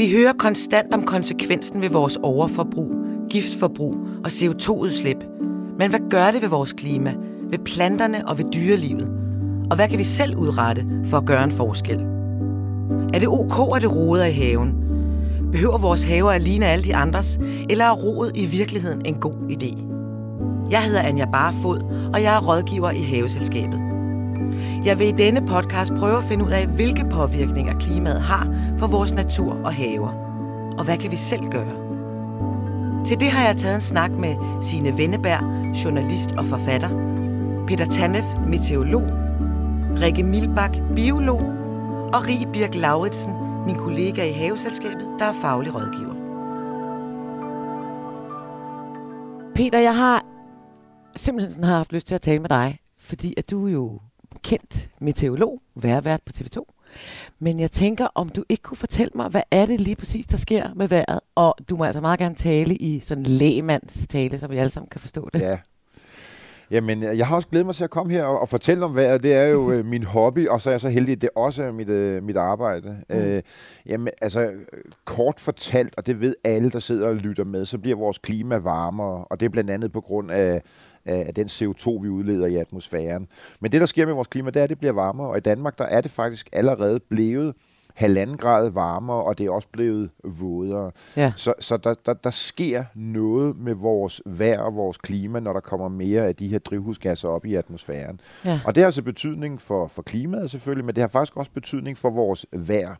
Vi hører konstant om konsekvensen ved vores overforbrug, giftforbrug og CO2-udslip. Men hvad gør det ved vores klima, ved planterne og ved dyrelivet? Og hvad kan vi selv udrette for at gøre en forskel? Er det ok, at det roder i haven? Behøver vores haver at ligne alle de andres, eller er rodet i virkeligheden en god idé? Jeg hedder Anja Barfod, og jeg er rådgiver i Haveselskabet. Jeg vil i denne podcast prøve at finde ud af, hvilke påvirkninger klimaet har for vores natur og haver. Og hvad kan vi selv gøre? Til det har jeg taget en snak med Sine Venneberg, journalist og forfatter, Peter Tanef, meteorolog, Rikke Milbak, biolog, og Rie Birk Lauritsen, min kollega i Haveselskabet, der er faglig rådgiver. Peter, jeg har simpelthen sådan haft lyst til at tale med dig, fordi at du jo kendt meteorolog, værvært på TV2. Men jeg tænker, om du ikke kunne fortælle mig, hvad er det lige præcis, der sker med vejret? Og du må altså meget gerne tale i sådan lægemands tale, så vi alle sammen kan forstå det. Ja. Jamen, jeg har også glædet mig til at komme her og, og fortælle om vejret. Det er jo øh, min hobby, og så er jeg så heldig, at det også er mit, øh, mit arbejde. Mm. Øh, jamen, altså, kort fortalt, og det ved alle, der sidder og lytter med, så bliver vores klima varmere, og det er blandt andet på grund af af den CO2, vi udleder i atmosfæren. Men det, der sker med vores klima, det er, at det bliver varmere, og i Danmark, der er det faktisk allerede blevet halvanden grad varmere, og det er også blevet vådere. Ja. Så, så der, der, der sker noget med vores vejr og vores klima, når der kommer mere af de her drivhusgasser op i atmosfæren. Ja. Og det har altså betydning for, for klimaet selvfølgelig, men det har faktisk også betydning for vores vejr.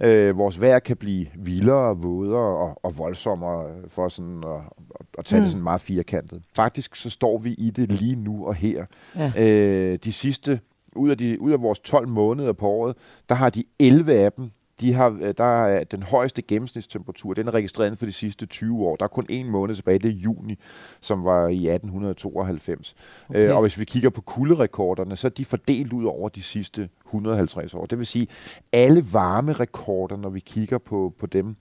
Øh, vores vejr kan blive vildere, vådere og, og voldsommere, for sådan at, at tage mm. det sådan meget firkantet. Faktisk så står vi i det lige nu og her. Ja. Øh, de sidste, ud af, de, ud af vores 12 måneder på året, der har de 11 af dem, de har, øh, der er den højeste gennemsnitstemperatur, den er registreret for de sidste 20 år. Der er kun en måned tilbage, det er juni, som var i 1892. Okay. Øh, og hvis vi kigger på kulderekorderne, så er de fordelt ud over de sidste 150 år. Det vil sige, alle varmerekorder, når vi kigger på, på dem,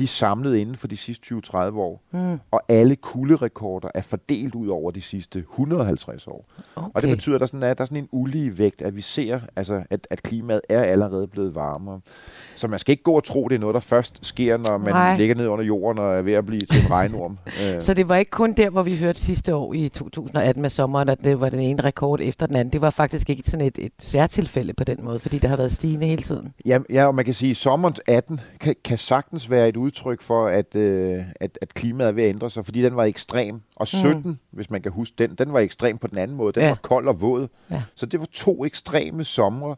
de er samlet inden for de sidste 20-30 år. Mm. Og alle kulderekorder er fordelt ud over de sidste 150 år. Okay. Og det betyder, at der, sådan er, der er sådan en ulige vægt, at vi ser, altså, at, at klimaet er allerede blevet varmere. Så man skal ikke gå og tro, det er noget, der først sker, når man Nej. ligger ned under jorden og er ved at blive til en regnorm. Så det var ikke kun der, hvor vi hørte sidste år i 2018 med sommeren, at det var den ene rekord efter den anden. Det var faktisk ikke sådan et, et særtilfælde på den måde, fordi der har været stigende hele tiden. Ja, ja og man kan sige, at sommeren 18 kan, kan sagtens være et udtryk for, at, øh, at, at klimaet er ved at ændre sig, fordi den var ekstrem. Og 17, mm. hvis man kan huske den, den var ekstrem på den anden måde. Den ja. var kold og våd. Ja. Så det var to ekstreme somre.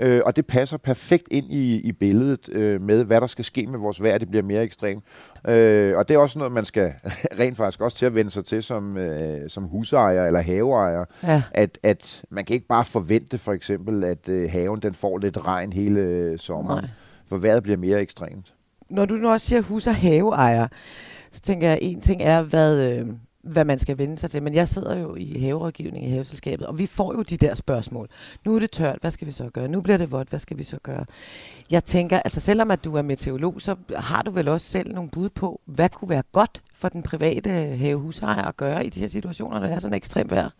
Øh, og det passer perfekt ind i, i billedet øh, med, hvad der skal ske med vores vejr. Det bliver mere ekstremt. Øh, og det er også noget, man skal rent faktisk også til at vende sig til som, øh, som husejer eller haveejer. Ja. At, at man kan ikke bare forvente for eksempel, at øh, haven den får lidt regn hele øh, sommeren. Nej. For vejret bliver mere ekstremt når du nu også siger hus- og haveejer, så tænker jeg, at en ting er, hvad, øh, hvad man skal vende sig til. Men jeg sidder jo i haverådgivning i haveselskabet, og vi får jo de der spørgsmål. Nu er det tørt, hvad skal vi så gøre? Nu bliver det vådt, hvad skal vi så gøre? Jeg tænker, altså selvom at du er meteorolog, så har du vel også selv nogle bud på, hvad kunne være godt for den private havehusejer at gøre i de her situationer, når det er sådan ekstremt vejr?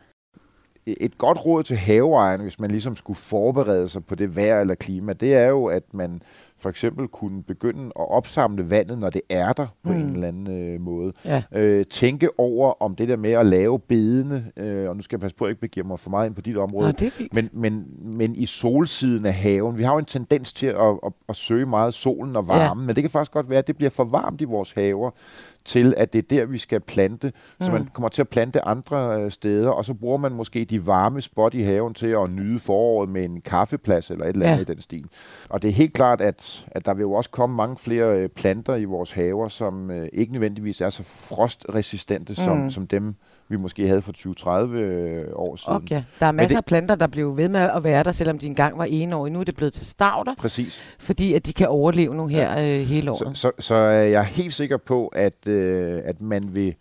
Et godt råd til haveejeren, hvis man ligesom skulle forberede sig på det vejr eller klima, det er jo, at man for eksempel kunne begynde at opsamle vandet, når det er der på mm. en eller anden øh, måde. Ja. Øh, tænke over om det der med at lave bedene, øh, og nu skal jeg passe på at jeg ikke begive mig for meget ind på dit område, Nå, det er fint. men, men, men i solsiden af haven, vi har jo en tendens til at, at, at søge meget solen og varmen, ja. men det kan faktisk godt være, at det bliver for varmt i vores haver, til, at det er der, vi skal plante. Mm. Så man kommer til at plante andre øh, steder, og så bruger man måske de varme spot i haven til at nyde foråret med en kaffeplads eller et eller andet ja. i den stil. Og det er helt klart, at, at der vil jo også komme mange flere øh, planter i vores haver, som øh, ikke nødvendigvis er så frostresistente som, mm. som dem, vi måske havde for 20-30 øh, år siden. Okay. Der er masser det, af planter, der blev ved med at være der, selvom de engang var enårige. Nu er det blevet til stavter. Præcis. Fordi at de kan overleve nu her ja. øh, hele året. Så, så, så er jeg helt sikker på, at, øh, at man vil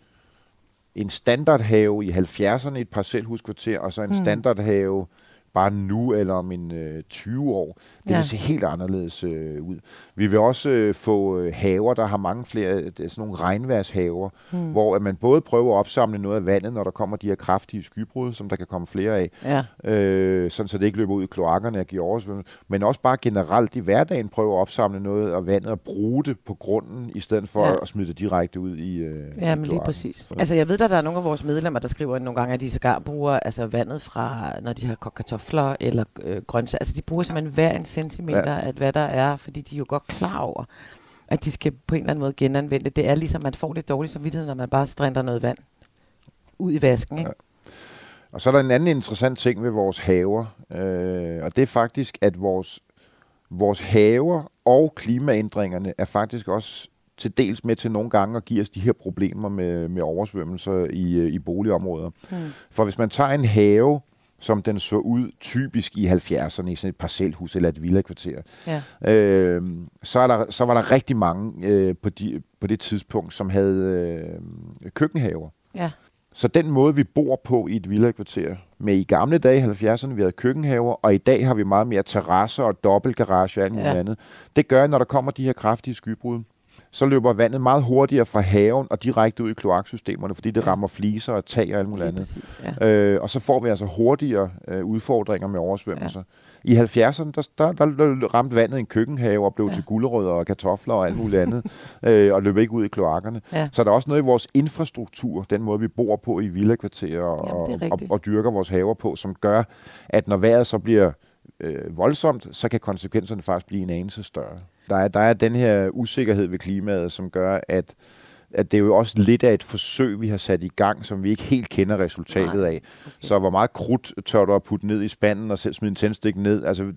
en standardhave i 70'erne i et parcelhuskvarter, og så en hmm. standardhave bare nu eller om en øh, 20 år. Det Ja. vil se helt anderledes øh, ud. Vi vil også øh, få øh, haver, der har mange flere, øh, sådan nogle regnværshaver, Hmm. hvor at man både prøver at opsamle noget af vandet, når der kommer de her kraftige skybrud, som der kan komme flere af, Ja. øh, sådan så det ikke løber ud i kloakkerne og giver oversvømmelse, men også bare generelt i hverdagen prøve at opsamle noget af vandet og bruge det på grunden, i stedet for Ja. at smide det direkte ud i øh, Ja, men lige præcis. Altså, jeg ved, at der er nogle af vores medlemmer, der skriver nogle gange, at de sågar bruger altså, vandet fra, når de har kogt kartofler eller øh, grøntsager. Altså, de bruger simpelthen hver en centimeter ja. af, hvad der er, fordi de er jo godt klar over, at de skal på en eller anden måde genanvende det. Er ligesom, man får lidt dårlig samvittighed, når man bare strænder noget vand ud i vasken, ikke? Og så er der en anden interessant ting ved vores haver, øh, og det er faktisk, at vores, vores haver og klimaændringerne er faktisk også til dels med til nogle gange at give os de her problemer med, med oversvømmelser i, øh, i boligområder. Hmm. For hvis man tager en have, som den så ud typisk i 70'erne i sådan et parcelhus eller et villakvarter, Ja. øh, så, er der, så var der rigtig mange øh, på, de, på det tidspunkt, som havde øh, køkkenhaver. Ja. Så den måde, vi bor på i et villakvarter, med i gamle dage i 70'erne, vi havde køkkenhaver, og i dag har vi meget mere terrasser og dobbeltgarage og alt muligt ja. andet. Det gør, at når der kommer de her kraftige skybrud, så løber vandet meget hurtigere fra haven og direkte ud i kloaksystemerne, fordi det rammer fliser og tag og alt muligt andet. præcis, ja. Øh, og så får vi altså hurtigere øh, udfordringer med oversvømmelser. Ja. I 70'erne, der, der, der, ramte vandet en køkkenhave og blev Ja. til gulerødder og kartofler og alt muligt andet, øh, og løb ikke ud i kloakkerne. Ja. Så der er også noget i vores infrastruktur, den måde vi bor på i villakvarterer og, Jamen, og, og dyrker vores haver på, som gør, at når vejret så bliver øh, voldsomt, så kan konsekvenserne faktisk blive en anelse større. Der er, der er den her usikkerhed ved klimaet, som gør, at at det er jo også lidt af et forsøg, vi har sat i gang, som vi ikke helt kender resultatet Nej. af. Så hvor meget krudt tør du at putte ned i spanden og selv smide en tændstik ned? Altså, mm.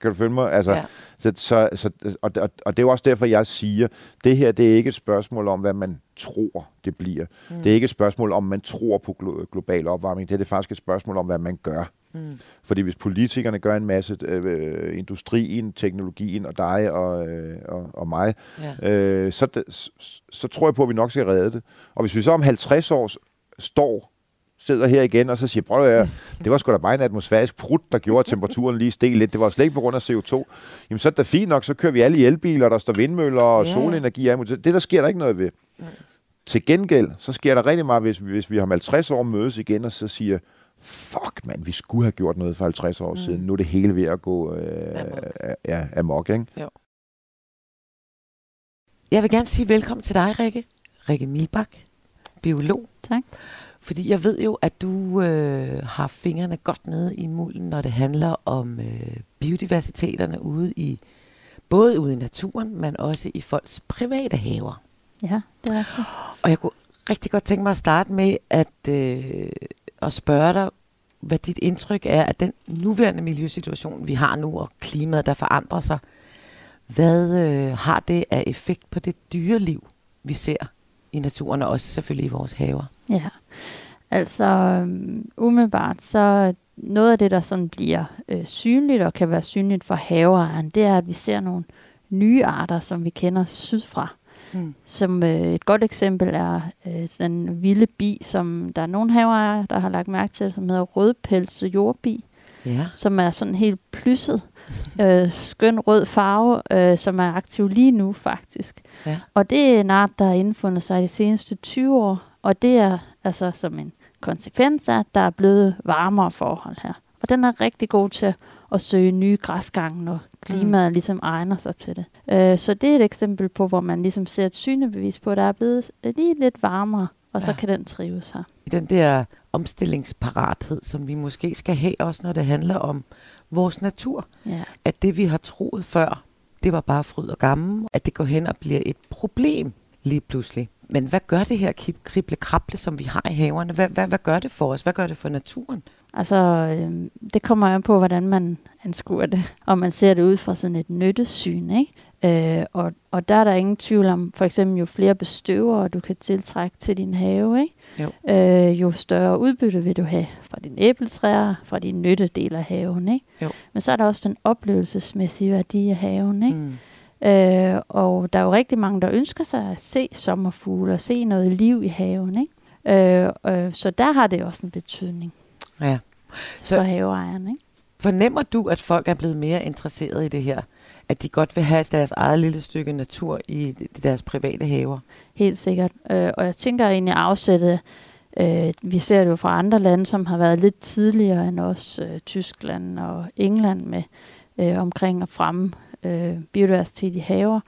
kan du følge mig? Altså, Ja. ja. så, så, så, og, og, og det er jo også derfor, jeg siger, det her det er ikke et spørgsmål om, hvad man tror, det bliver. Mm. Det er ikke et spørgsmål om, man tror på glo- global opvarmning. Det er det faktisk et spørgsmål om, hvad man gør. Mm. Fordi hvis politikerne gør en masse, øh, industrien, teknologien og dig og, øh, og, og mig, Ja. øh, så, så, så tror jeg på, at vi nok skal redde det. Og hvis vi så om 50 år står, sidder her igen og så siger, prøv at høre, det var sgu da bare en atmosfærisk prut, der gjorde, at temperaturen lige steg lidt. Det var slet ikke på grund af CO2. Jamen så er det fint nok, så kører vi alle i elbiler, der står vindmøller og ja. solenergi. Det der sker der ikke noget ved. Til gengæld, så sker der rigtig meget, hvis, vi- hvis vi om 50 år mødes igen og så siger, fuck mand, vi skulle have gjort noget for 50 år mm. siden. Nu er det hele ved at gå øh, Amok. ja, amok, ikke? Jeg vil gerne sige velkommen til dig, Rikke. Rikke Milbak, biolog. Tak. Fordi jeg ved jo, at du øh, har fingrene godt nede i mulden, når det handler om øh, biodiversiteterne ude i både ude i naturen, men også i folks private haver. Ja, det er rigtigt. Og jeg kunne rigtig godt tænke mig at starte med at, øh, at spørge dig, hvad dit indtryk er af den nuværende miljøsituation, vi har nu, og klimaet, der forandrer sig. Hvad øh, har det af effekt på det dyreliv, vi ser i naturen, og også selvfølgelig i vores haver? Ja, altså øhm, umiddelbart så noget af det, der sådan bliver øh, synligt og kan være synligt for haveejeren, det er, at vi ser nogle nye arter, som vi kender sydfra. Mm. Som øh, et godt eksempel er øh, sådan en vilde bi, som der er nogle haveejere, der har lagt mærke til, som hedder rødpelset jordbi, Ja. som er sådan helt plysset, øh, skøn rød farve, øh, som er aktiv lige nu faktisk. Ja. Og det er en art, der har indfundet sig de seneste 20 år, og det er altså som en konsekvens af, at der er blevet varmere forhold her. Og den er rigtig god til at søge nye græsgange, når klimaet mm. ligesom egner sig til det. Øh, så det er et eksempel på, hvor man ligesom ser et synebevis på, at der er blevet lige lidt varmere, og så Ja. kan den trives her. Den der omstillingsparathed, som vi måske skal have også, når det handler om vores natur. Ja. At det, vi har troet før, det var bare fryd og gammel. At det går hen og bliver et problem lige pludselig. Men hvad gør det her kib- krible-krable, som vi har i haverne? Hvad, hvad, hvad gør det for os? Hvad gør det for naturen? Altså, øh, det kommer an på, hvordan man anskuer det, og man ser det ud fra sådan et nyttesyn, ikke? Øh, og, og der er der ingen tvivl om, for eksempel jo flere bestøvere du kan tiltrække til din have, ikke? Jo. Øh, jo større udbytte vil du have fra dine æbletræer, fra dine nyttedele af haven, ikke? Jo. Men så er der også den oplevelsesmæssige værdi af haven, ikke? Mm. Øh, og der er jo rigtig mange, der ønsker sig at se sommerfugle og se noget liv i haven, ikke? Øh, øh, så der har det også en betydning Ja. så, for haveejeren, ikke? Fornemmer du, at folk er blevet mere interesserede i det her? At de godt vil have deres eget lille stykke natur i deres private haver? Helt sikkert. Øh, og jeg tænker egentlig afsætte, øh, vi ser det jo fra andre lande, som har været lidt tidligere end os, øh, Tyskland og England, med øh, omkring at fremme øh, biodiversitet i haver.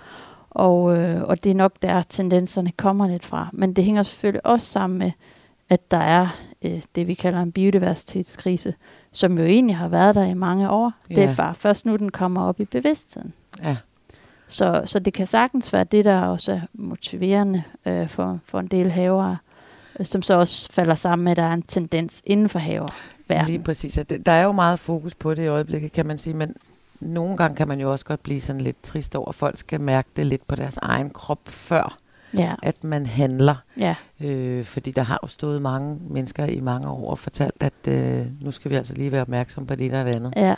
Og, øh, og det er nok der, tendenserne kommer lidt fra. Men det hænger selvfølgelig også sammen med, at der er øh, det, vi kalder en biodiversitetskrise, som jo egentlig har været der i mange år. Ja. Det er far, først nu, den kommer op i bevidstheden. Ja. Så, så det kan sagtens være det, der også er motiverende øh, for, for en del haver, øh, som så også falder sammen med, at der er en tendens inden for haver. Lige præcis. Der er jo meget fokus på det i øjeblikket, kan man sige, men nogle gange kan man jo også godt blive sådan lidt trist over, at folk skal mærke det lidt på deres egen krop før, ja. at man handler. Ja. Øh, fordi der har jo stået mange mennesker i mange år og fortalt, at øh, nu skal vi altså lige være opmærksom på det ene og det andet. Ja,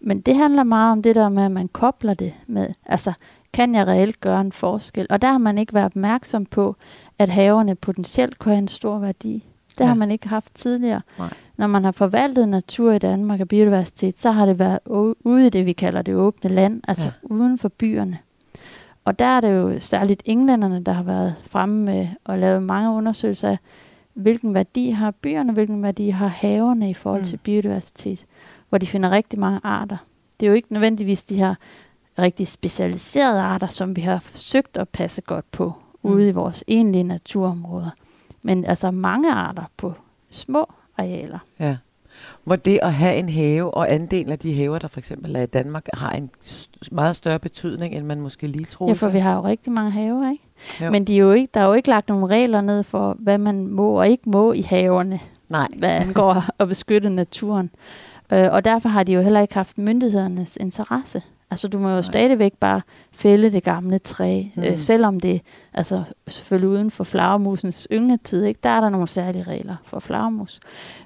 men det handler meget om det der med, at man kobler det med, altså kan jeg reelt gøre en forskel? Og der har man ikke været opmærksom på, at haverne potentielt kunne have en stor værdi. Det ja. har man ikke haft tidligere. Nej. Når man har forvaltet natur i Danmark og biodiversitet, så har det været ude i det, vi kalder det åbne land, altså ja. uden for byerne. Og der er det jo særligt englænderne, der har været fremme med og lavet mange undersøgelser af, hvilken værdi har byerne, hvilken værdi har haverne i forhold mm. til biodiversitet, hvor de finder rigtig mange arter. Det er jo ikke nødvendigvis de her rigtig specialiserede arter, som vi har forsøgt at passe godt på mm. ude i vores egentlige naturområder. Men altså mange arter på små arealer. Ja. Hvor det at have en have og andelen af de haver, der for eksempel er i Danmark, har en meget større betydning, end man måske lige troede Ja, for først. vi har jo rigtig mange haver, ikke? Jo. Men de er jo ikke, der er jo ikke lagt nogen regler ned for, hvad man må og ikke må i haverne, Nej. hvad angår at beskytte naturen. Øh, og derfor har de jo heller ikke haft myndighedernes interesse. Altså du må jo Nej. stadigvæk bare fælde det gamle træ, mm. øh, selvom det altså selvfølgelig uden for flagermusens yngletid, ikke? der er der nogle særlige regler for flagermus.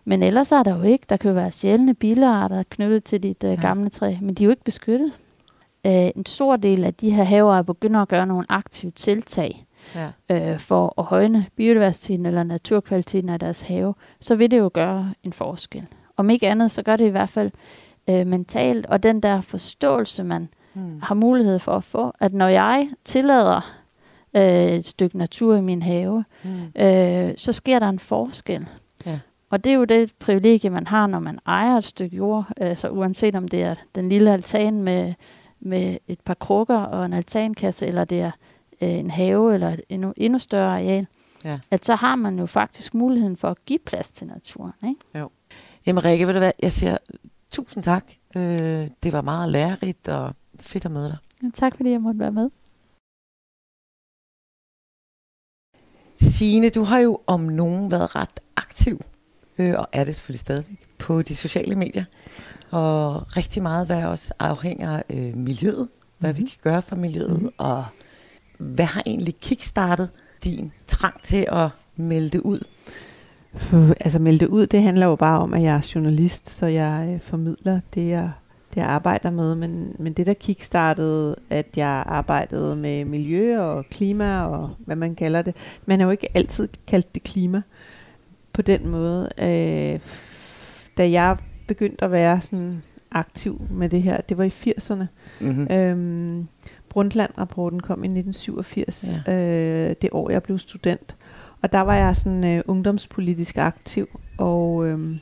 Men ellers er der jo ikke, der kan jo være sjældne bilarter knyttet til dit øh, ja. gamle træ, men de er jo ikke beskyttet. Øh, en stor del af de her haver begynder at gøre nogle aktive tiltag ja. øh, for at højne biodiversiteten eller naturkvaliteten af deres have, så vil det jo gøre en forskel. Om ikke andet, så gør det i hvert fald øh, mentalt, og den der forståelse, man mm. har mulighed for at få, at når jeg tillader øh, et stykke natur i min have, mm. øh, så sker der en forskel. Ja. Og det er jo det privilegie, man har, når man ejer et stykke jord, altså uanset om det er den lille altan med, med et par krukker og en altankasse, eller det er øh, en have eller et endnu, endnu større areal, ja. at så har man jo faktisk muligheden for at give plads til naturen. Ikke? Jo. Jamen Rikke, ved du hvad, jeg siger tusind tak. Øh, det var meget lærerigt og fedt at møde dig. Ja, tak fordi jeg måtte være med. Signe, du har jo om nogen været ret aktiv, øh, og er det selvfølgelig stadigvæk, på de sociale medier. Og rigtig meget, hvad også afhænger af øh, miljøet, hvad mm-hmm. vi kan gøre for miljøet, mm-hmm. og hvad har egentlig kickstartet din trang til at melde det ud? Uh, altså melde det ud, det handler jo bare om, at jeg er journalist, så jeg øh, formidler det, jeg, det, jeg arbejder med. Men, men det, der kickstartede, at jeg arbejdede med miljø og klima og hvad man kalder det. Man har jo ikke altid kaldt det klima på den måde. Øh, da jeg begyndte at være sådan aktiv med det her, det var i 80'erne. Mm-hmm. Øhm, Brundtland-rapporten kom i 1987, ja. øh, det år jeg blev student. Og der var jeg sådan øh, ungdomspolitisk aktiv, og øh,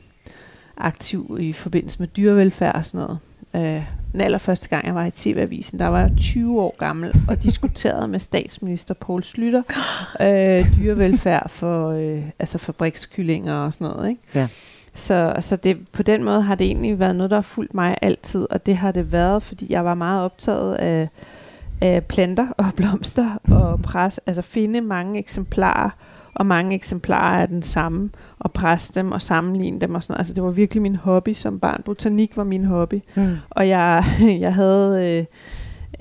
aktiv i forbindelse med dyrevelfærd og sådan noget. Øh, den allerførste gang, jeg var i TV-avisen, der var jeg 20 år gammel og diskuterede med statsminister Poul Slytter øh, dyrevelfærd for øh, altså fabrikskyllinger og sådan noget. Ikke? Ja. Så, så det, på den måde har det egentlig været noget, der har fulgt mig altid, og det har det været, fordi jeg var meget optaget af, af planter og blomster og pres, altså finde mange eksemplarer og mange eksemplarer af den samme, og presse dem og sammenligne dem og sådan noget. Altså det var virkelig min hobby som barn. Botanik var min hobby. Mm. Og jeg, jeg havde... Øh,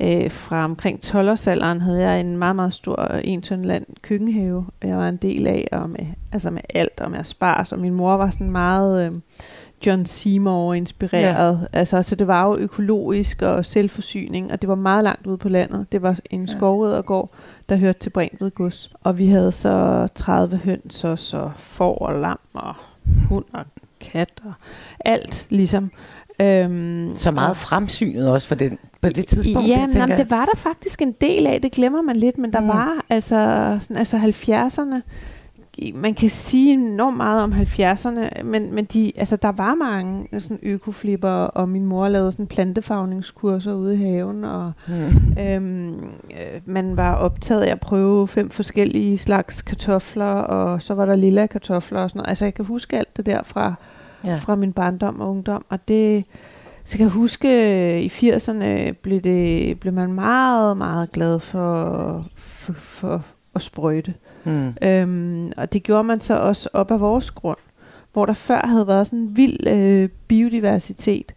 øh, fra omkring 12-årsalderen havde jeg en meget, meget stor en land køkkenhave, jeg var en del af, og med, altså med alt, og med spars, og min mor var sådan meget øh, John Seymour inspireret, ja. altså så det var jo økologisk og selvforsyning, og det var meget langt ude på landet, det var en ja. gård, der hørte til Brintved Gods. Og vi havde så 30 høns og så får og lam og hund og kat og alt ligesom. Øhm, Så meget fremsynet også for den, på det tidspunkt, Ja, det, jamen, det var der faktisk en del af, det glemmer man lidt, men der mm. var altså, sådan, altså 70'erne, man kan sige enormt meget om 70'erne, men, men de, altså, der var mange sådan økoflipper, og min mor lavede sådan plantefagningskurser ude i haven, og Mm. øhm, øh, man var optaget af at prøve fem forskellige slags kartofler, og så var der lilla kartofler og sådan noget. Altså jeg kan huske alt det der fra, Ja. fra min barndom og ungdom, og det, så jeg kan huske, øh, i 80'erne blev, det, blev man meget, meget glad for, for, for at sprøjte. Mm. Øhm, og det gjorde man så også op af vores grund, hvor der før havde været sådan en vild øh, biodiversitet,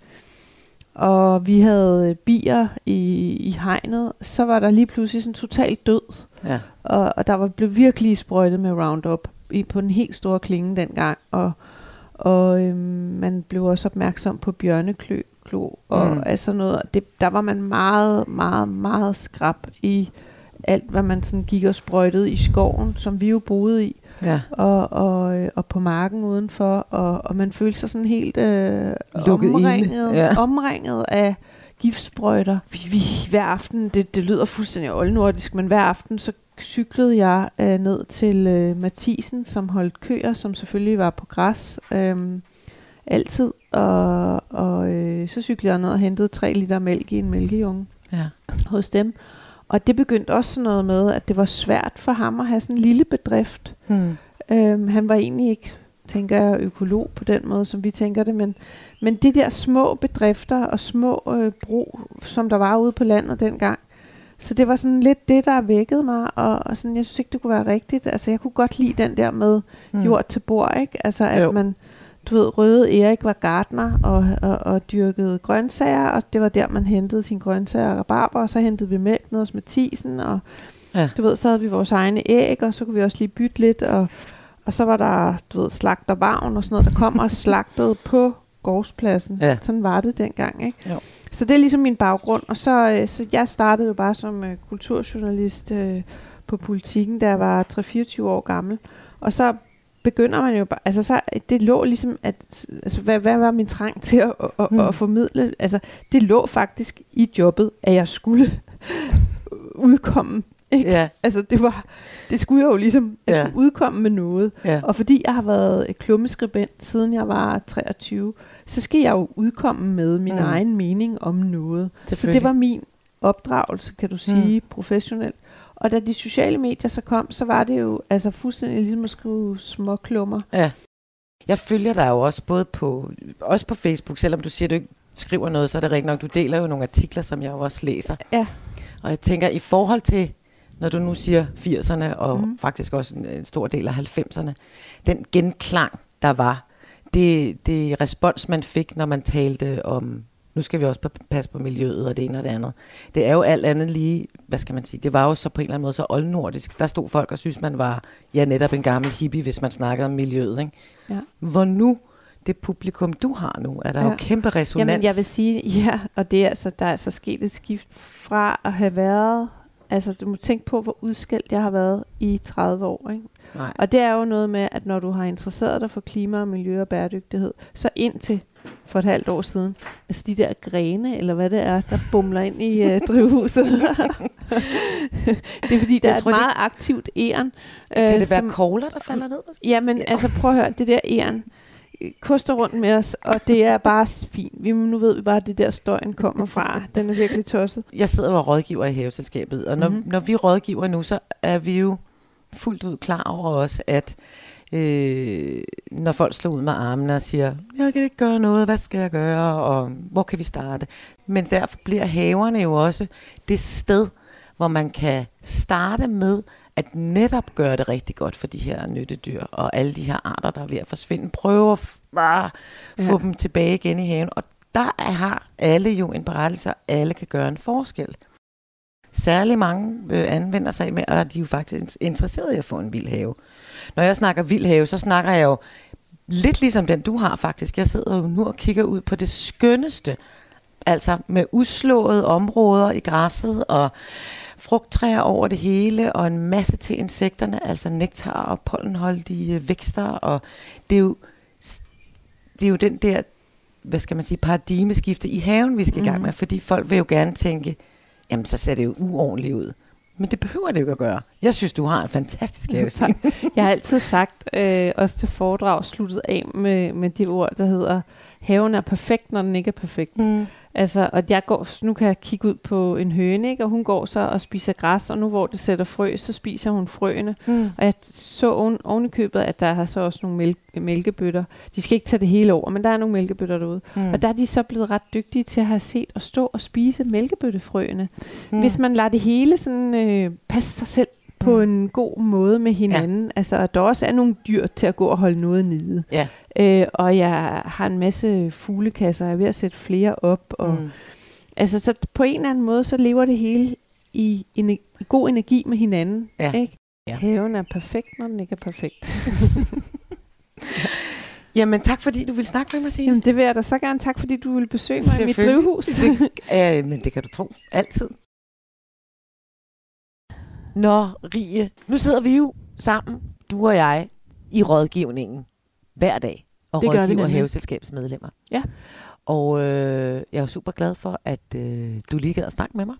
og vi havde øh, bier i, i hegnet, så var der lige pludselig sådan totalt død, Ja. og, og der var, blev virkelig sprøjtet med Roundup i, på den helt store klinge dengang, og, og øhm, man blev også opmærksom på bjørneklo klo, og Mm. mm. altså noget. og Det, der var man meget, meget, meget skrab i alt, hvad man sådan gik og sprøjtede i skoven, som vi jo boede i, ja. og, og, øh, og på marken udenfor, og, og man følte sig sådan helt øh, Lukket omringet, ja. omringet af giftsprøjter. Vi, vi, hver aften, det, det lyder fuldstændig oldnordisk, men hver aften så cyklede jeg øh, ned til øh, Mathisen, som holdt køer, som selvfølgelig var på græs øh, altid, og, og øh, så cyklede jeg ned og hentede 3 liter mælk i en mælkejunge ja. hos dem. Og det begyndte også sådan noget med, at det var svært for ham at have sådan en lille bedrift. Mm. Øhm, han var egentlig ikke, tænker jeg, økolog på den måde, som vi tænker det, men, men de der små bedrifter og små øh, brug, som der var ude på landet dengang, så det var sådan lidt det, der vækkede mig, og, og sådan, jeg synes ikke, det kunne være rigtigt. Altså, jeg kunne godt lide den der med Mm. jord til bord, ikke? Altså, at jo. man, du ved, Røde Erik var gartner og, og, og dyrkede grøntsager, og det var der, man hentede sine grøntsager og rabarber, og så hentede vi mælk ned hos Mathisen, og Ja. du ved, så havde vi vores egne æg, og så kunne vi også lige bytte lidt, og, og så var der, du ved, slagtervagn og sådan noget, der kom og slagtede på gårdspladsen. Ja. Sådan var det dengang, ikke? Jo. Så det er ligesom min baggrund, og så, øh, så jeg startede jo bare som øh, kulturjournalist øh, på politikken, da jeg var 3-24 år gammel, og så begynder man jo bare, altså så, det lå ligesom, at, altså hvad, hvad var min trang til at, at, Mm. at, formidle, altså det lå faktisk i jobbet, at jeg skulle udkomme, ikke? Ja. Altså det var, det skulle jeg jo ligesom, jeg Ja. udkomme med noget, Ja. og fordi jeg har været et klummeskribent siden jeg var 23, så skal jeg jo udkomme med min Mm. egen mening om noget. Så det var min opdragelse, kan du sige, mm. professionelt. Og da de sociale medier så kom, så var det jo altså fuldstændig ligesom at skrive små klummer. Ja. Jeg følger dig jo også både på, også på Facebook, selvom du siger, at du ikke skriver noget, så er det rigtigt nok. Du deler jo nogle artikler, som jeg jo også læser. Ja. Og jeg tænker, i forhold til, når du nu siger 80'erne, og mm. Faktisk også en, en stor del af 90'erne, den genklang, der var, det, det respons, man fik, når man talte om, nu skal vi også pa- passe på miljøet og det ene og det andet. Det er jo alt andet lige, hvad skal man sige, det var jo så på en eller anden måde så oldnordisk. Der stod folk og synes man var, ja netop en gammel hippie, hvis man snakkede om miljøet. Ikke? Ja. Hvor nu, det publikum du har nu, er der ja. jo kæmpe resonans. Jamen jeg vil sige, ja, og det er altså, der er altså sket et skift fra at have været, altså du må tænke på, hvor udskældt jeg har været i 30 år, ikke? Nej. Og det er jo noget med, at når du har interesseret dig for klima og miljø og bæredygtighed, så indtil for et halvt år siden, altså de der grene, eller hvad det er, der bumler ind i øh, drivhuset. det er fordi, der Jeg er tror, et det- meget aktivt æren. Kan øh, det være som- kogler, der falder ned? måske? Jamen, Ja. altså prøv at høre, det der æren koster rundt med os, og det er bare fint. Vi, nu ved vi bare, at det der støjen kommer fra. Den er virkelig tosset. Jeg sidder og rådgiver i haveselskabet, og når, mm-hmm. Mhm. når vi rådgiver nu, så er vi jo fuldt ud klar over også, at øh, når folk slår ud med armene og siger, jeg kan ikke gøre noget, hvad skal jeg gøre, og hvor kan vi starte? Men derfor bliver haverne jo også det sted, hvor man kan starte med at netop gøre det rigtig godt for de her nyttedyr og alle de her arter, der er ved at forsvinde. Prøve at bare få Ja. dem tilbage igen i haven. Og der er, har alle jo en berettelse, og alle kan gøre en forskel. Særlig mange øh, anvender sig med, og de er jo faktisk interesserede i at få en vild have. Når jeg snakker vild have, så snakker jeg jo lidt ligesom den, du har faktisk. Jeg sidder jo nu og kigger ud på det skønneste, altså med uslåede områder i græsset og frugttræer over det hele og en masse til insekterne, altså nektar og pollenholdige vækster. Og det er jo, det er jo den der hvad skal man sige, paradigmeskifte i haven, vi skal i gang Mhm. med, fordi folk vil jo gerne tænke, jamen så ser det jo uordentligt ud. Men det behøver det jo ikke at gøre. Jeg synes, du har en fantastisk have. Jeg har altid sagt, øh, også til foredrag, sluttet af med, med de ord, der hedder, haven er perfekt, når den ikke er perfekt. Mm. Altså, og jeg går, nu kan jeg kigge ud på en høne, ikke? og hun går så og spiser græs, og nu hvor det sætter frø, så spiser hun frøene. Mm. Og jeg så oven, oven i købet, at der er så også nogle mælk, mælkebøtter. De skal ikke tage det hele over, men der er nogle mælkebøtter derude. Mm. Og der er de så blevet ret dygtige til at have set og stå og spise mælkebøttefrøene. mm. Hvis man lader det hele sådan øh, passe sig selv på en god måde med hinanden. Ja. Altså, at der også er nogle dyr til at gå og holde noget nede. Ja. Øh, og jeg har en masse fuglekasser, jeg er ved at sætte flere op. Og, Mm. Altså, så på en eller anden måde, så lever det hele i, en, i god energi med hinanden. Ja. Ikke? Ja. Haven er perfekt, når den ikke er perfekt. Jamen, tak fordi du vil snakke med mig, Signe. Jamen, det vil jeg da så gerne. Tak, fordi du vil besøge mig i mit drivhus. Ja, men det kan du tro. Altid. Nå, Rie, nu sidder vi jo sammen, du og jeg, i rådgivningen hver dag. Og Det rådgiver nemlig. haveselskabets medlemmer. Ja. Og øh, jeg er super glad for, at øh, du lige gad at snakke med mig.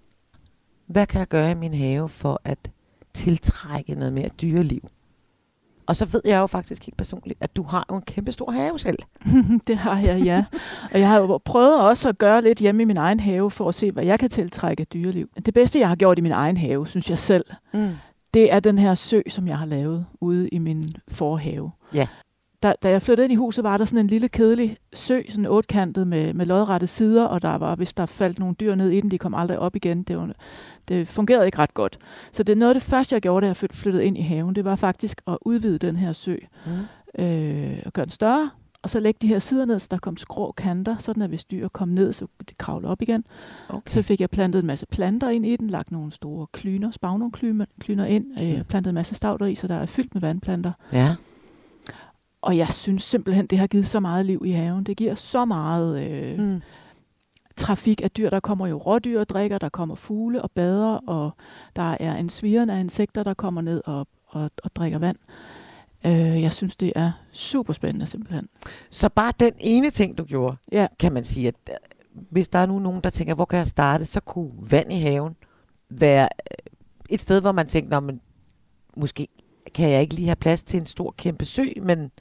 Hvad kan jeg gøre i min have for at tiltrække noget mere dyreliv? Og så ved jeg jo faktisk helt personligt, at du har jo en kæmpe stor have selv. det har jeg, ja. Og jeg har jo prøvet også at gøre lidt hjemme i min egen have, for at se, hvad jeg kan tiltrække dyreliv. Det bedste, jeg har gjort i min egen have, synes jeg selv, Mm. det er den her sø, som jeg har lavet ude i min forhave. Ja. Da, da jeg flyttede ind i huset, var der sådan en lille kedelig sø, sådan otkantet med, med lodrette sider, og der var, hvis der faldt nogle dyr ned i den, de kom aldrig op igen. Det, var, det fungerede ikke ret godt. Så det er noget af det første, jeg gjorde, da jeg flyt- flyttede ind i haven. Det var faktisk at udvide den her sø Mm. øh, og gøre den større, og så lægge de her sider ned, så der kom skrå kanter, sådan at hvis dyr kom ned, så kunne de kravle op igen. Okay. Så fik jeg plantet en masse planter ind i den, lagt nogle store klyner, spagnumklyner klyner ind, øh, Mm. plantet en masse stavter i, så der er fyldt med vandplanter. Ja. Og jeg synes simpelthen, det har givet så meget liv i haven. Det giver så meget øh, mm. Trafik af dyr. Der kommer jo rådyr og drikker, der kommer fugle og bader, og der er en sviren af insekter, der kommer ned og, og, og drikker vand. Øh, jeg synes, det er super spændende simpelthen. Så bare den ene ting, du gjorde, Ja. kan man sige, at øh, hvis der er nu nogen, der tænker, hvor kan jeg starte, så kunne vand i haven være øh, et sted, hvor man tænker, "Nå, men måske kan jeg ikke lige have plads til en stor kæmpe sø, men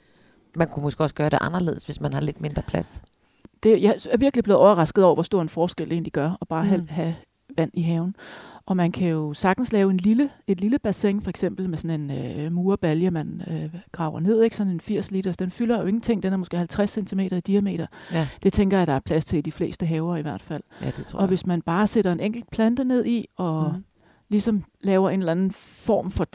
man kunne måske også gøre det anderledes, hvis man har lidt mindre plads. Det, jeg er virkelig blevet overrasket over, hvor stor en forskel det egentlig gør at bare have, Mm. have vand i haven. Og man kan jo sagtens lave en lille, et lille bassin, for eksempel med sådan en øh, murbalje, man øh, graver ned, ikke? sådan en 80 liter. Den fylder jo ingenting, den er måske 50 cm i diameter. Ja. Det tænker jeg, der er plads til i de fleste haver i hvert fald. Ja, det tror Og hvis man bare sætter en enkelt plante ned i, og mm. ligesom laver en eller anden form for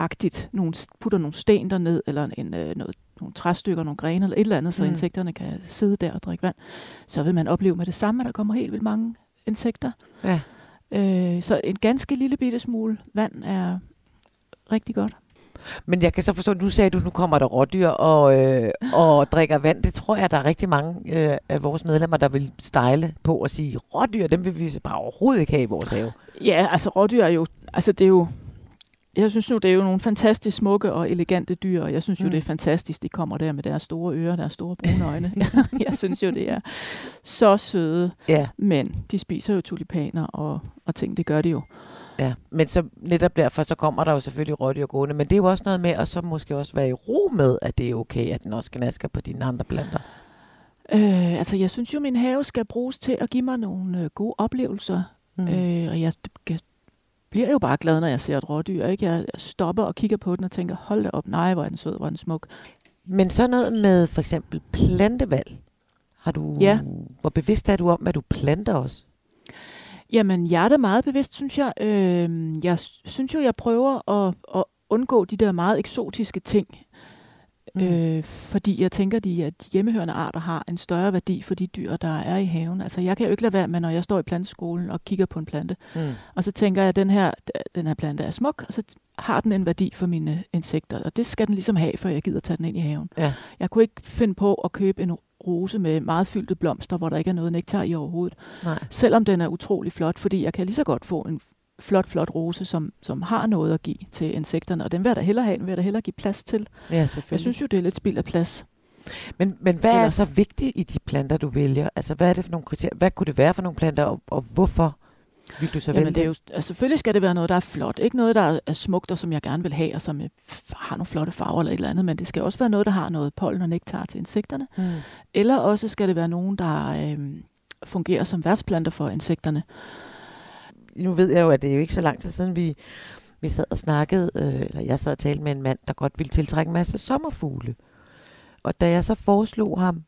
trappe-agtigt, nogle, putter nogle sten derned, eller en, øh, noget, nogle træstykker, nogle grene, eller et eller andet, så Mm. insekterne kan sidde der og drikke vand, så vil man opleve med det samme, at der kommer helt vildt mange insekter. Ja. Øh, så en ganske lille bitte smule vand er rigtig godt. Men jeg kan så forstå, at nu sagde du, nu kommer der rådyr og, øh, og drikker vand. Det tror jeg, der er rigtig mange øh, af vores medlemmer, der vil stejle på og sige, rådyr, dem vil vi bare overhovedet ikke have i vores have. Ja, altså rådyr er jo, altså det er jo, jeg synes jo, det er jo nogle fantastisk smukke og elegante dyr, og jeg synes jo, Mm. det er fantastisk, de kommer der med deres store ører, deres store brune øjne. jeg synes jo, det er så søde, Ja, men de spiser jo tulipaner og, og ting, det gør de jo. ja. Men så netop derfor, så kommer der jo selvfølgelig rådyr gående. Men det er jo også noget med, at så måske også være i ro med, at det er okay, at den også gnasker på dine andre planter. Øh, altså, jeg synes jo, min have skal bruges til at give mig nogle øh, gode oplevelser, Mm. øh, og jeg bliver jo bare glad, når jeg ser et rådyr, ikke? Jeg stopper og kigger på den og tænker, hold da op, nej, hvor er den sød, hvor er den smuk. Men så noget med for eksempel plantevalg. Har du, Ja. Hvor bevidst er du om, hvad du planter også? Jamen, jeg er da meget bevidst, synes jeg. Øh, jeg synes jo, jeg prøver at, at undgå de der meget eksotiske ting. Mm. Øh, fordi jeg tænker, de, at de hjemmehørende arter har en større værdi for de dyr, der er i haven. Altså, jeg kan jo ikke lade være med, når jeg står i planteskolen og kigger på en plante. Mm. Og så tænker jeg, at den her, den her plante er smuk, og så har den en værdi for mine insekter. Og det skal den ligesom have, før jeg gider tage den ind i haven. Ja. Jeg kunne ikke finde på at købe en rose med meget fyldte blomster, hvor der ikke er noget nektar i overhovedet. Nej. Selvom den er utrolig flot, fordi jeg kan lige så godt få en flot, flot rose, som, som har noget at give til insekterne, og den vil jeg da hellere have, den vil jeg da hellere give plads til. Ja. Jeg synes jo, det er lidt spild af plads. Men, men hvad Ellers- er så vigtigt i de planter, du vælger? Altså, hvad er det for nogle kriterier? Hvad kunne det være for nogle planter, og, og hvorfor vil du så Jamen, vælge det er jo, altså, selvfølgelig skal det være noget, der er flot. Ikke noget, der er smukt, og som jeg gerne vil have, og som øh, har nogle flotte farver eller et eller andet, men det skal også være noget, der har noget pollen og nektar til insekterne. Hmm. Eller også skal det være nogen, der øh, fungerer som værtsplanter for insekterne. Nu ved jeg jo, at det er jo ikke så lang tid siden, vi, vi sad og snakkede, øh, eller jeg sad og talte med en mand, der godt ville tiltrække en masse sommerfugle. Og da jeg så foreslog ham,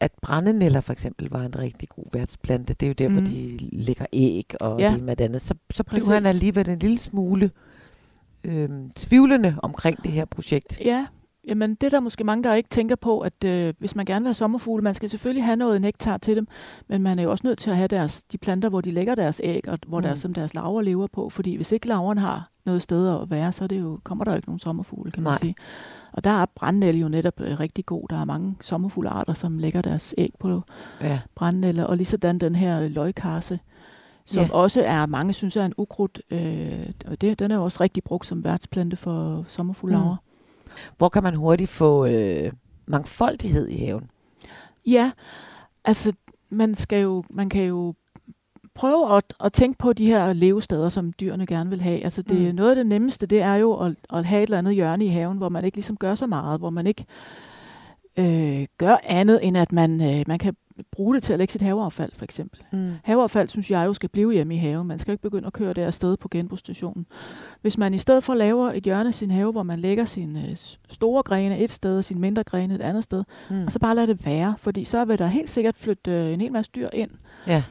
at brændenælder for eksempel var en rigtig god værtsplante, det er jo der, mm. hvor Mhm. de lægger æg og Ja. det med det andet, så, så blev Præcis. han alligevel en lille smule øh, tvivlende omkring det her projekt. Ja, jamen det er der måske mange, der ikke tænker på, at øh, hvis man gerne vil have sommerfugle, man skal selvfølgelig have noget nektar til dem, men man er jo også nødt til at have deres, de planter, hvor de lægger deres æg, og hvor Mm. deres, som deres larver lever på, fordi hvis ikke larverne har noget sted at være, så er det jo, kommer der jo ikke nogen sommerfugle, kan man Nej. sige. Og der er brændnæl jo netop øh, rigtig god. Der er mange sommerfuglearter, som lægger deres æg på Ja. brændnæller, og lige sådan den her løgkarse, som Ja. også er, mange synes er en ukrudt, øh, og det, den er jo også rigtig brugt som værtsplante for sommerfuglearver. Mm. Hvor kan man hurtigt få øh, mangfoldighed i haven? Ja, altså man skal jo, man kan jo prøve at, at tænke på de her levesteder, som dyrene gerne vil have. Altså det, Mm. noget af det nemmeste, det er jo at, at have et eller andet hjørne i haven, hvor man ikke ligesom gør så meget, hvor man ikke øh, gør andet, end at man, øh, man kan bruge det til at lægge sit haveaffald, for eksempel. Mm. Haveaffald, synes jeg jo, skal blive hjemme i haven. Man skal ikke begynde at køre det afsted på genbrugsstationen. Hvis man i stedet for laver et hjørne af sin have, hvor man lægger sine øh, store grene et sted, og sine mindre grene et andet sted, Mm. og så bare lade det være, fordi så vil der helt sikkert flytte øh, en hel masse dyr ind Ja.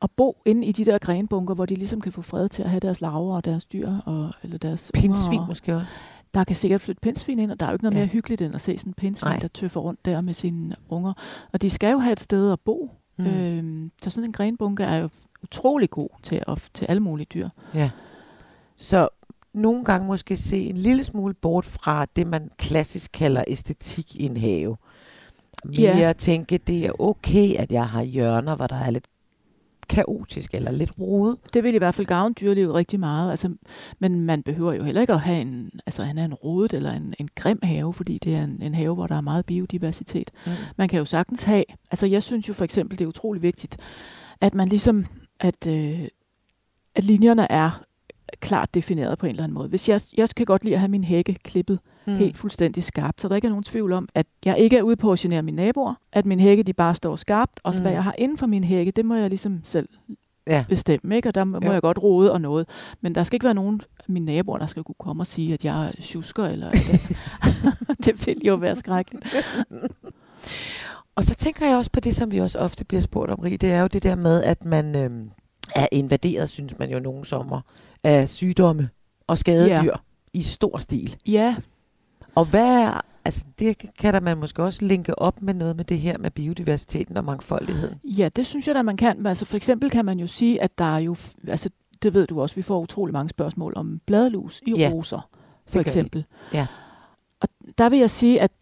og bo inde i de der grenbunker, hvor de ligesom kan få fred til at have deres larver og deres dyr, og, eller deres Pindsvin måske også. Der kan sikkert flytte pindsvin ind, og der er jo ikke noget Ja. mere hyggeligt end at se sådan en pindsvin, Nej. der tøffer rundt der med sine unger. Og de skal jo have et sted at bo. Mm. Øhm, så sådan en grenbunke er jo utrolig god til, at, til alle mulige dyr. Ja. Så nogle gange måske se en lille smule bort fra det, man klassisk kalder æstetik i en have. Mere Ja. tænke, det er okay, at jeg har hjørner, hvor der er lidt kaotisk eller lidt rodet. Det vil i hvert fald gavne dyrelivet rigtig meget. Altså, men man behøver jo heller ikke at have en, altså, han er en rodet eller en, en grim have, fordi det er en, en have, hvor der er meget biodiversitet. Mm. Man kan jo sagtens have, altså jeg synes jo for eksempel, det er utrolig vigtigt, at man ligesom, at, øh, at linjerne er klart defineret på en eller anden måde. Hvis jeg, jeg kan godt lide at have min hække klippet Mm. helt fuldstændig skarpt, så der ikke er nogen tvivl om, at jeg ikke er ude på at genere mine naboer, at min hække de bare står skarpt, og så Mm. hvad jeg har inden for min hække, det må jeg ligesom selv Ja. bestemme, ikke? og der må Jo. jeg godt rode og noget. Men der skal ikke være nogen af mine naboer, der skal kunne komme og sige, at jeg er tjusker, eller at det vil jo være skrækkeligt. Og så tænker jeg også på det, som vi også ofte bliver spurgt om, Rie, det er jo det der med, at man øh, er invaderet, synes man jo nogle sommer, af sygdomme og skadedyr Ja. i stor stil. Ja, Og hvad er, altså det kan der man måske også linke op med noget med det her med biodiversiteten og mangfoldigheden. Ja, det synes jeg da, man kan. Altså, for eksempel kan man jo sige, at der er jo, altså, det ved du også, vi får utrolig mange spørgsmål om bladlus i Ja, roser, for vi. eksempel. Ja. Og der vil jeg sige, at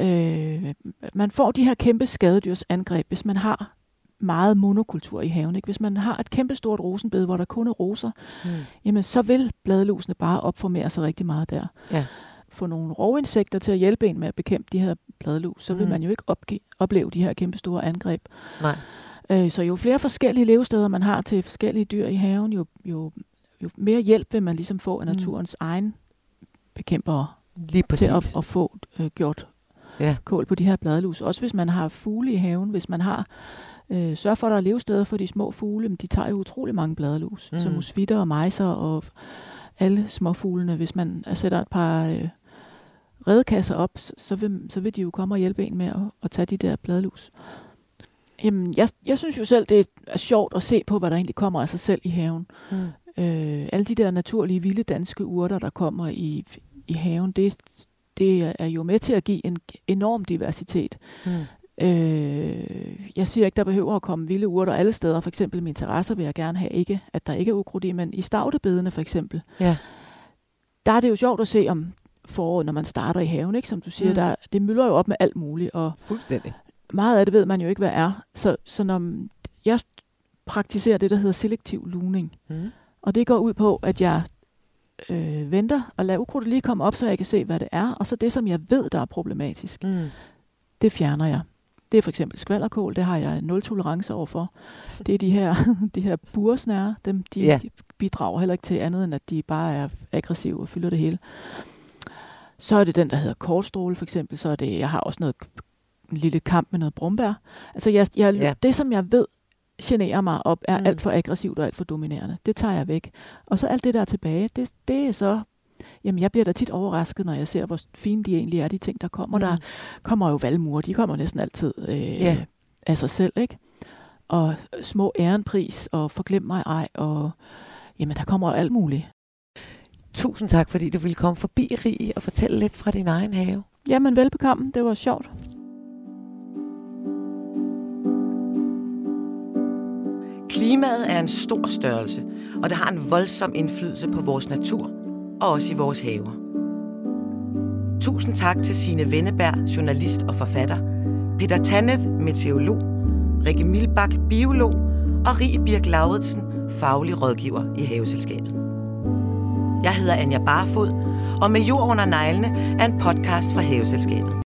øh, man får de her kæmpe skadedyrsangreb, hvis man har meget monokultur i haven. Ikke? Hvis man har et kæmpe stort rosenbed, hvor der kun er roser, Mm. jamen så vil bladlusene bare opformere sig rigtig meget der. Ja. Få nogle rovinsekter til at hjælpe en med at bekæmpe de her bladlus, så vil Mhm. man jo ikke opgive, opleve de her kæmpe store angreb. Nej. Øh, så jo flere forskellige levesteder man har til forskellige dyr i haven, jo, jo, jo mere hjælp vil man ligesom få af Mm. naturens egen bekæmpere Lige præcis. til at, at få øh, gjort Ja. kål på de her bladlus. Også hvis man har fugle i haven, hvis man har øh, sørg for, at der er levesteder for de små fugle, men de tager jo utrolig mange bladlus, Mm. som musvitter og mejser og alle småfuglene. Hvis man sætter et par øh, redekasser op, så, så, vil, så vil de jo komme og hjælpe en med at, at tage de der bladlus. Jamen, jeg, jeg synes jo selv, det er sjovt at se på, hvad der egentlig kommer af sig selv i haven. Mm. Øh, alle de der naturlige, vilde danske urter, der kommer i, i haven, det, det er jo med til at give en enorm diversitet. Mm. Øh, jeg siger ikke, der behøver at komme vilde urter alle steder. For eksempel i mine terrasser vil jeg gerne have ikke, at der ikke er ukrudt i, men i stavtebedene for eksempel, Ja. der er det jo sjovt at se om foråret, når man starter i haven, ikke? Som du siger, mm. der, det mylder jo op med alt muligt, og Fuldstændig. meget af det ved man jo ikke, hvad er. Så, så når jeg praktiserer det, der hedder selektiv luning, Mm. og det går ud på, at jeg øh, venter og lader ukrudtet lige komme op, så jeg kan se, hvad det er. Og så det, som jeg ved, der er problematisk, Mm. det fjerner jeg. Det er for eksempel skvallerkål, det har jeg nul tolerance overfor. Det er de her, de her bursnære, dem, de Ja. bidrager heller ikke til andet, end at de bare er aggressive og fylder det hele. Så er det den, der hedder kortstråle for eksempel. Så er det, jeg har også noget, en lille kamp med noget brumbær. Altså jeg, jeg, Ja. det, som jeg ved generer mig op, er mm. alt for aggressivt og alt for dominerende. Det tager jeg væk. Og så alt det der er tilbage, det, det er så... Jamen, jeg bliver da tit overrasket, når jeg ser, hvor fine de egentlig er, de ting, der kommer. Mm. Der kommer jo valmuer, de kommer næsten altid øh, Ja. af sig selv, ikke? Og små ærenpris, og forglem mig ej, og jamen, der kommer jo alt muligt. Tusind tak, fordi du ville komme forbi, Rig, og fortælle lidt fra din egen have. Jamen, velbekomme. Det var sjovt. Klimaet er en stor størrelse, og det har en voldsom indflydelse på vores natur og også i vores haver. Tusind tak til Sine Venneberg, journalist og forfatter, Peter Tanev, meteorolog, Rikke Milbak, biolog og Rie Birk Lauritsen, faglig rådgiver i Haveselskabet. Jeg hedder Anja Barfod, og Med jord under neglene er en podcast fra Haveselskabet.